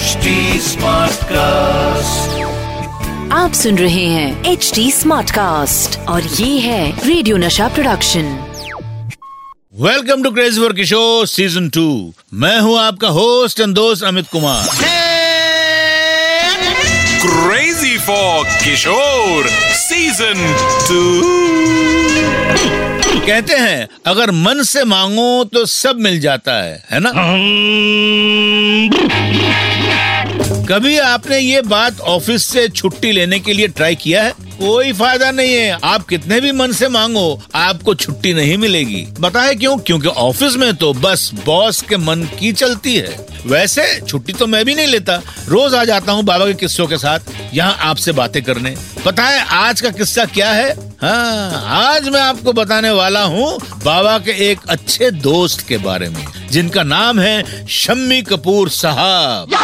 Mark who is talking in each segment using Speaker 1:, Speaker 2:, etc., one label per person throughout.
Speaker 1: HD cast
Speaker 2: आप सुन रहे हैं एच डी स्मार्ट कास्ट और ये है radio Nasha production
Speaker 3: welcome to craze for Kishore season two मैं हूँ आपका होस्ट एंड दोस्त Amit Kumar.
Speaker 4: Crazy for Kishore season two
Speaker 3: कहते हैं अगर मन से मांगो तो सब मिल जाता है है ना? कभी आपने ये बात ऑफ़िस से छुट्टी लेने के लिए ट्राई किया है? कोई फ़ायदा नहीं है। आप कितने भी मन से मांगो, आपको छुट्टी नहीं मिलेगी। बताए क्यों? क्योंकि ऑफ़िस में तो बस बॉस के मन की चलती है। वैसे, छुट्टी तो मैं भी नहीं लेता। रोज आ जाता हूँ बाबा के किस्सों के साथ, यहाँ आपसे बातें करने। पता है आज का किस्सा क्या है? हाँ आज मैं आपको बताने वाला हूँ बाबा के एक अच्छे दोस्त के बारे में, जिनका नाम है शम्मी कपूर साहब।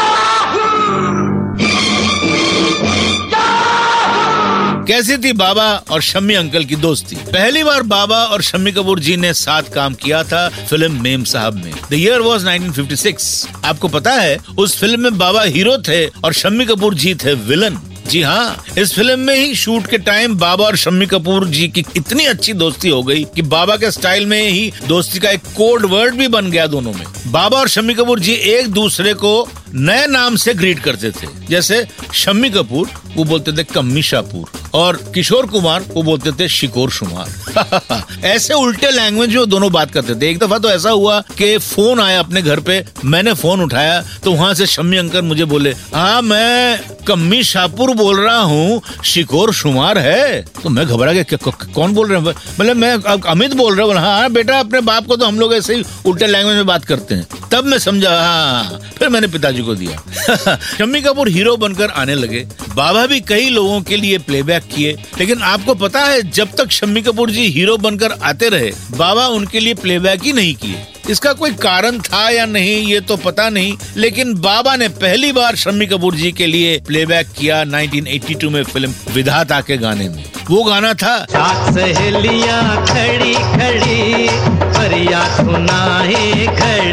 Speaker 3: कैसी थी बाबा और शम्मी अंकल की दोस्ती? पहली बार बाबा और शम्मी कपूर जी ने साथ काम किया था फ़िल्म मेम साहब में। द ईयर वॉज़ 1956 आपको पता है, उस फ़िल्म में बाबा हीरो थे और शम्मी कपूर जी थे विलन जी हाँ इस फ़िल्म में ही शूट के टाइम बाबा और शम्मी कपूर जी की इतनी अच्छी दोस्ती हो गई कि बाबा के स्टाइल में ही दोस्ती का एक कोड वर्ड भी बन गया दोनों में। बाबा और शम्मी कपूर जी एक दूसरे को नए नाम से ग्रीट करते थे। जैसे शम्मी कपूर, वो बोलते थे कम्मी शाहपुर और किशोर कुमार, वो बोलते थे शिकोर शुमार। ऐसे उल्टे लैंग्वेज में दोनों बात करते थे। एक दफ़ा तो ऐसा हुआ कि फ़ोन आया अपने घर पे, मैंने फ़ोन उठाया तो वहाँ से शम्मी अंकल मुझे बोले हाँ मैं कम्मी शाहपुर बोल रहा हूँ शिकोर शुमार है। तो मैं घबरा गया कौन बोल रहे हैं? मतलब मैं अमित बोल रहा हूँ। हाँ बेटा, अपने बाप को तो हम लोग ऐसे ही उल्टे लैंग्वेज में बात करते हैं। तब मैं समझा हाँ फिर मैंने पिताजी को दिया। शम्मी कपूर हीरो बनकर आने लगे। बाबा भी कई लोगों के लिए प्लेबैक किए, लेकिन आपको पता है, जब तक शम्मी कपूर जी हीरो बनकर आते रहे, बाबा उनके लिए प्लेबैक ही नहीं किए। इसका कोई कारण था या नहीं, ये तो पता नहीं, लेकिन बाबा ने पहली बार शम्मी कपूर जी के लिए प्लेबैक किया 1982 में फ़िल्म विधाता के गाने में। वो गाना था
Speaker 5: सहेलियाँ खड़ी खड़ी परिया सुनाए खड़ी।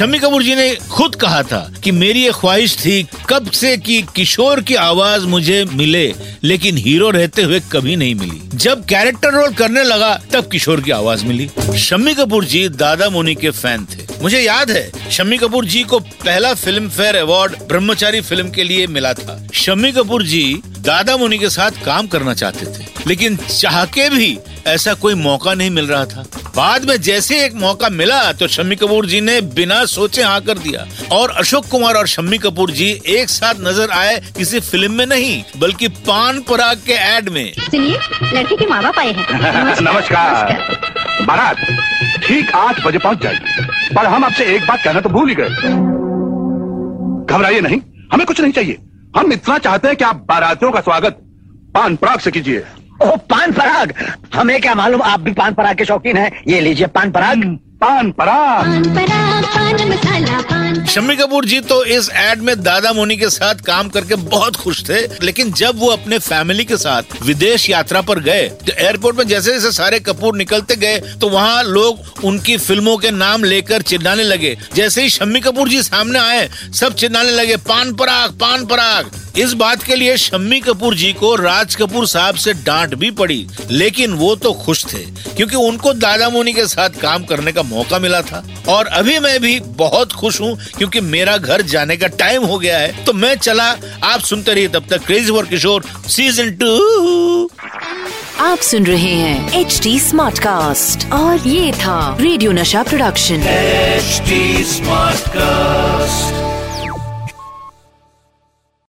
Speaker 3: शम्मी कपूर जी ने खुद कहा था कि मेरी ये ख्वाहिश थी, कब से कि किशोर की आवाज़ मुझे मिले, लेकिन हीरो रहते हुए कभी नहीं मिली। जब कैरेक्टर रोल करने लगा, तब किशोर की आवाज़ मिली। शम्मी कपूर जी दादा मोनी के फ़ैन थे। मुझे याद है, शम्मी कपूर जी को पहला Filmfare award Brahmachari film के लिए मिला था। शम्मी कपूर जी दादा मुनि के साथ काम करना चाहते थे, लेकिन चाह के भी ऐसा कोई मौका नहीं मिल रहा था। बाद में जैसे एक मौका मिला तो शम्मी कपूर जी ने बिना सोचे हाँ कर दिया। और अशोक कुमार और शम्मी कपूर जी एक साथ नज़र आए किसी फ़िल्म में नहीं बल्कि पान पराग के एड में।
Speaker 6: सुनिए लड़के के माँ बाप आए हैं।
Speaker 7: नमस्कार। बारात ठीक आठ बजे पहुँच जाएगी पर हम आपसे एक बात कहना तो भूल ही गए। घबराइए नहीं हमें कुछ नहीं चाहिए। हम इतना चाहते हैं कि आप बारातियों का स्वागत पान पराग से कीजिए।
Speaker 5: ओ पान पराग! हमें क्या मालूम आप भी पान पराग के शौकीन हैं? ये लीजिए पान पराग।
Speaker 7: पान पराग।
Speaker 6: पान पराग पान मसाला पान
Speaker 3: शम्मी कपूर जी तो इस एड में दादा मोनी के साथ काम करके बहुत खुश थे लेकिन जब वो अपने फैमिली के साथ विदेश यात्रा पर गए तो एयरपोर्ट में जैसे जैसे सारे कपूर निकलते गए तो वहाँ लोग उनकी फ़िल्मों के नाम लेकर चिल्लाने लगे। जैसे ही शम्मी कपूर जी सामने आए सब चिल्लाने लगे पान पराग पान पराग। इस बात के लिए शम्मी कपूर जी को राज कपूर साहब से डांट भी पड़ी लेकिन वो तो खुश थे क्योंकि उनको दादा मोनी के साथ काम करने का मौका मिला था। और अभी मैं भी बहुत खुश हूँ क्योंकि मेरा घर जाने का टाइम हो गया है। तो मैं चला आप सुनते रहिए तब तक crazy for Kishore season two
Speaker 2: आप सुन रहे हैं एच डी स्मार्ट कास्ट और ये था radio Nasha production
Speaker 1: H smart Smartcast.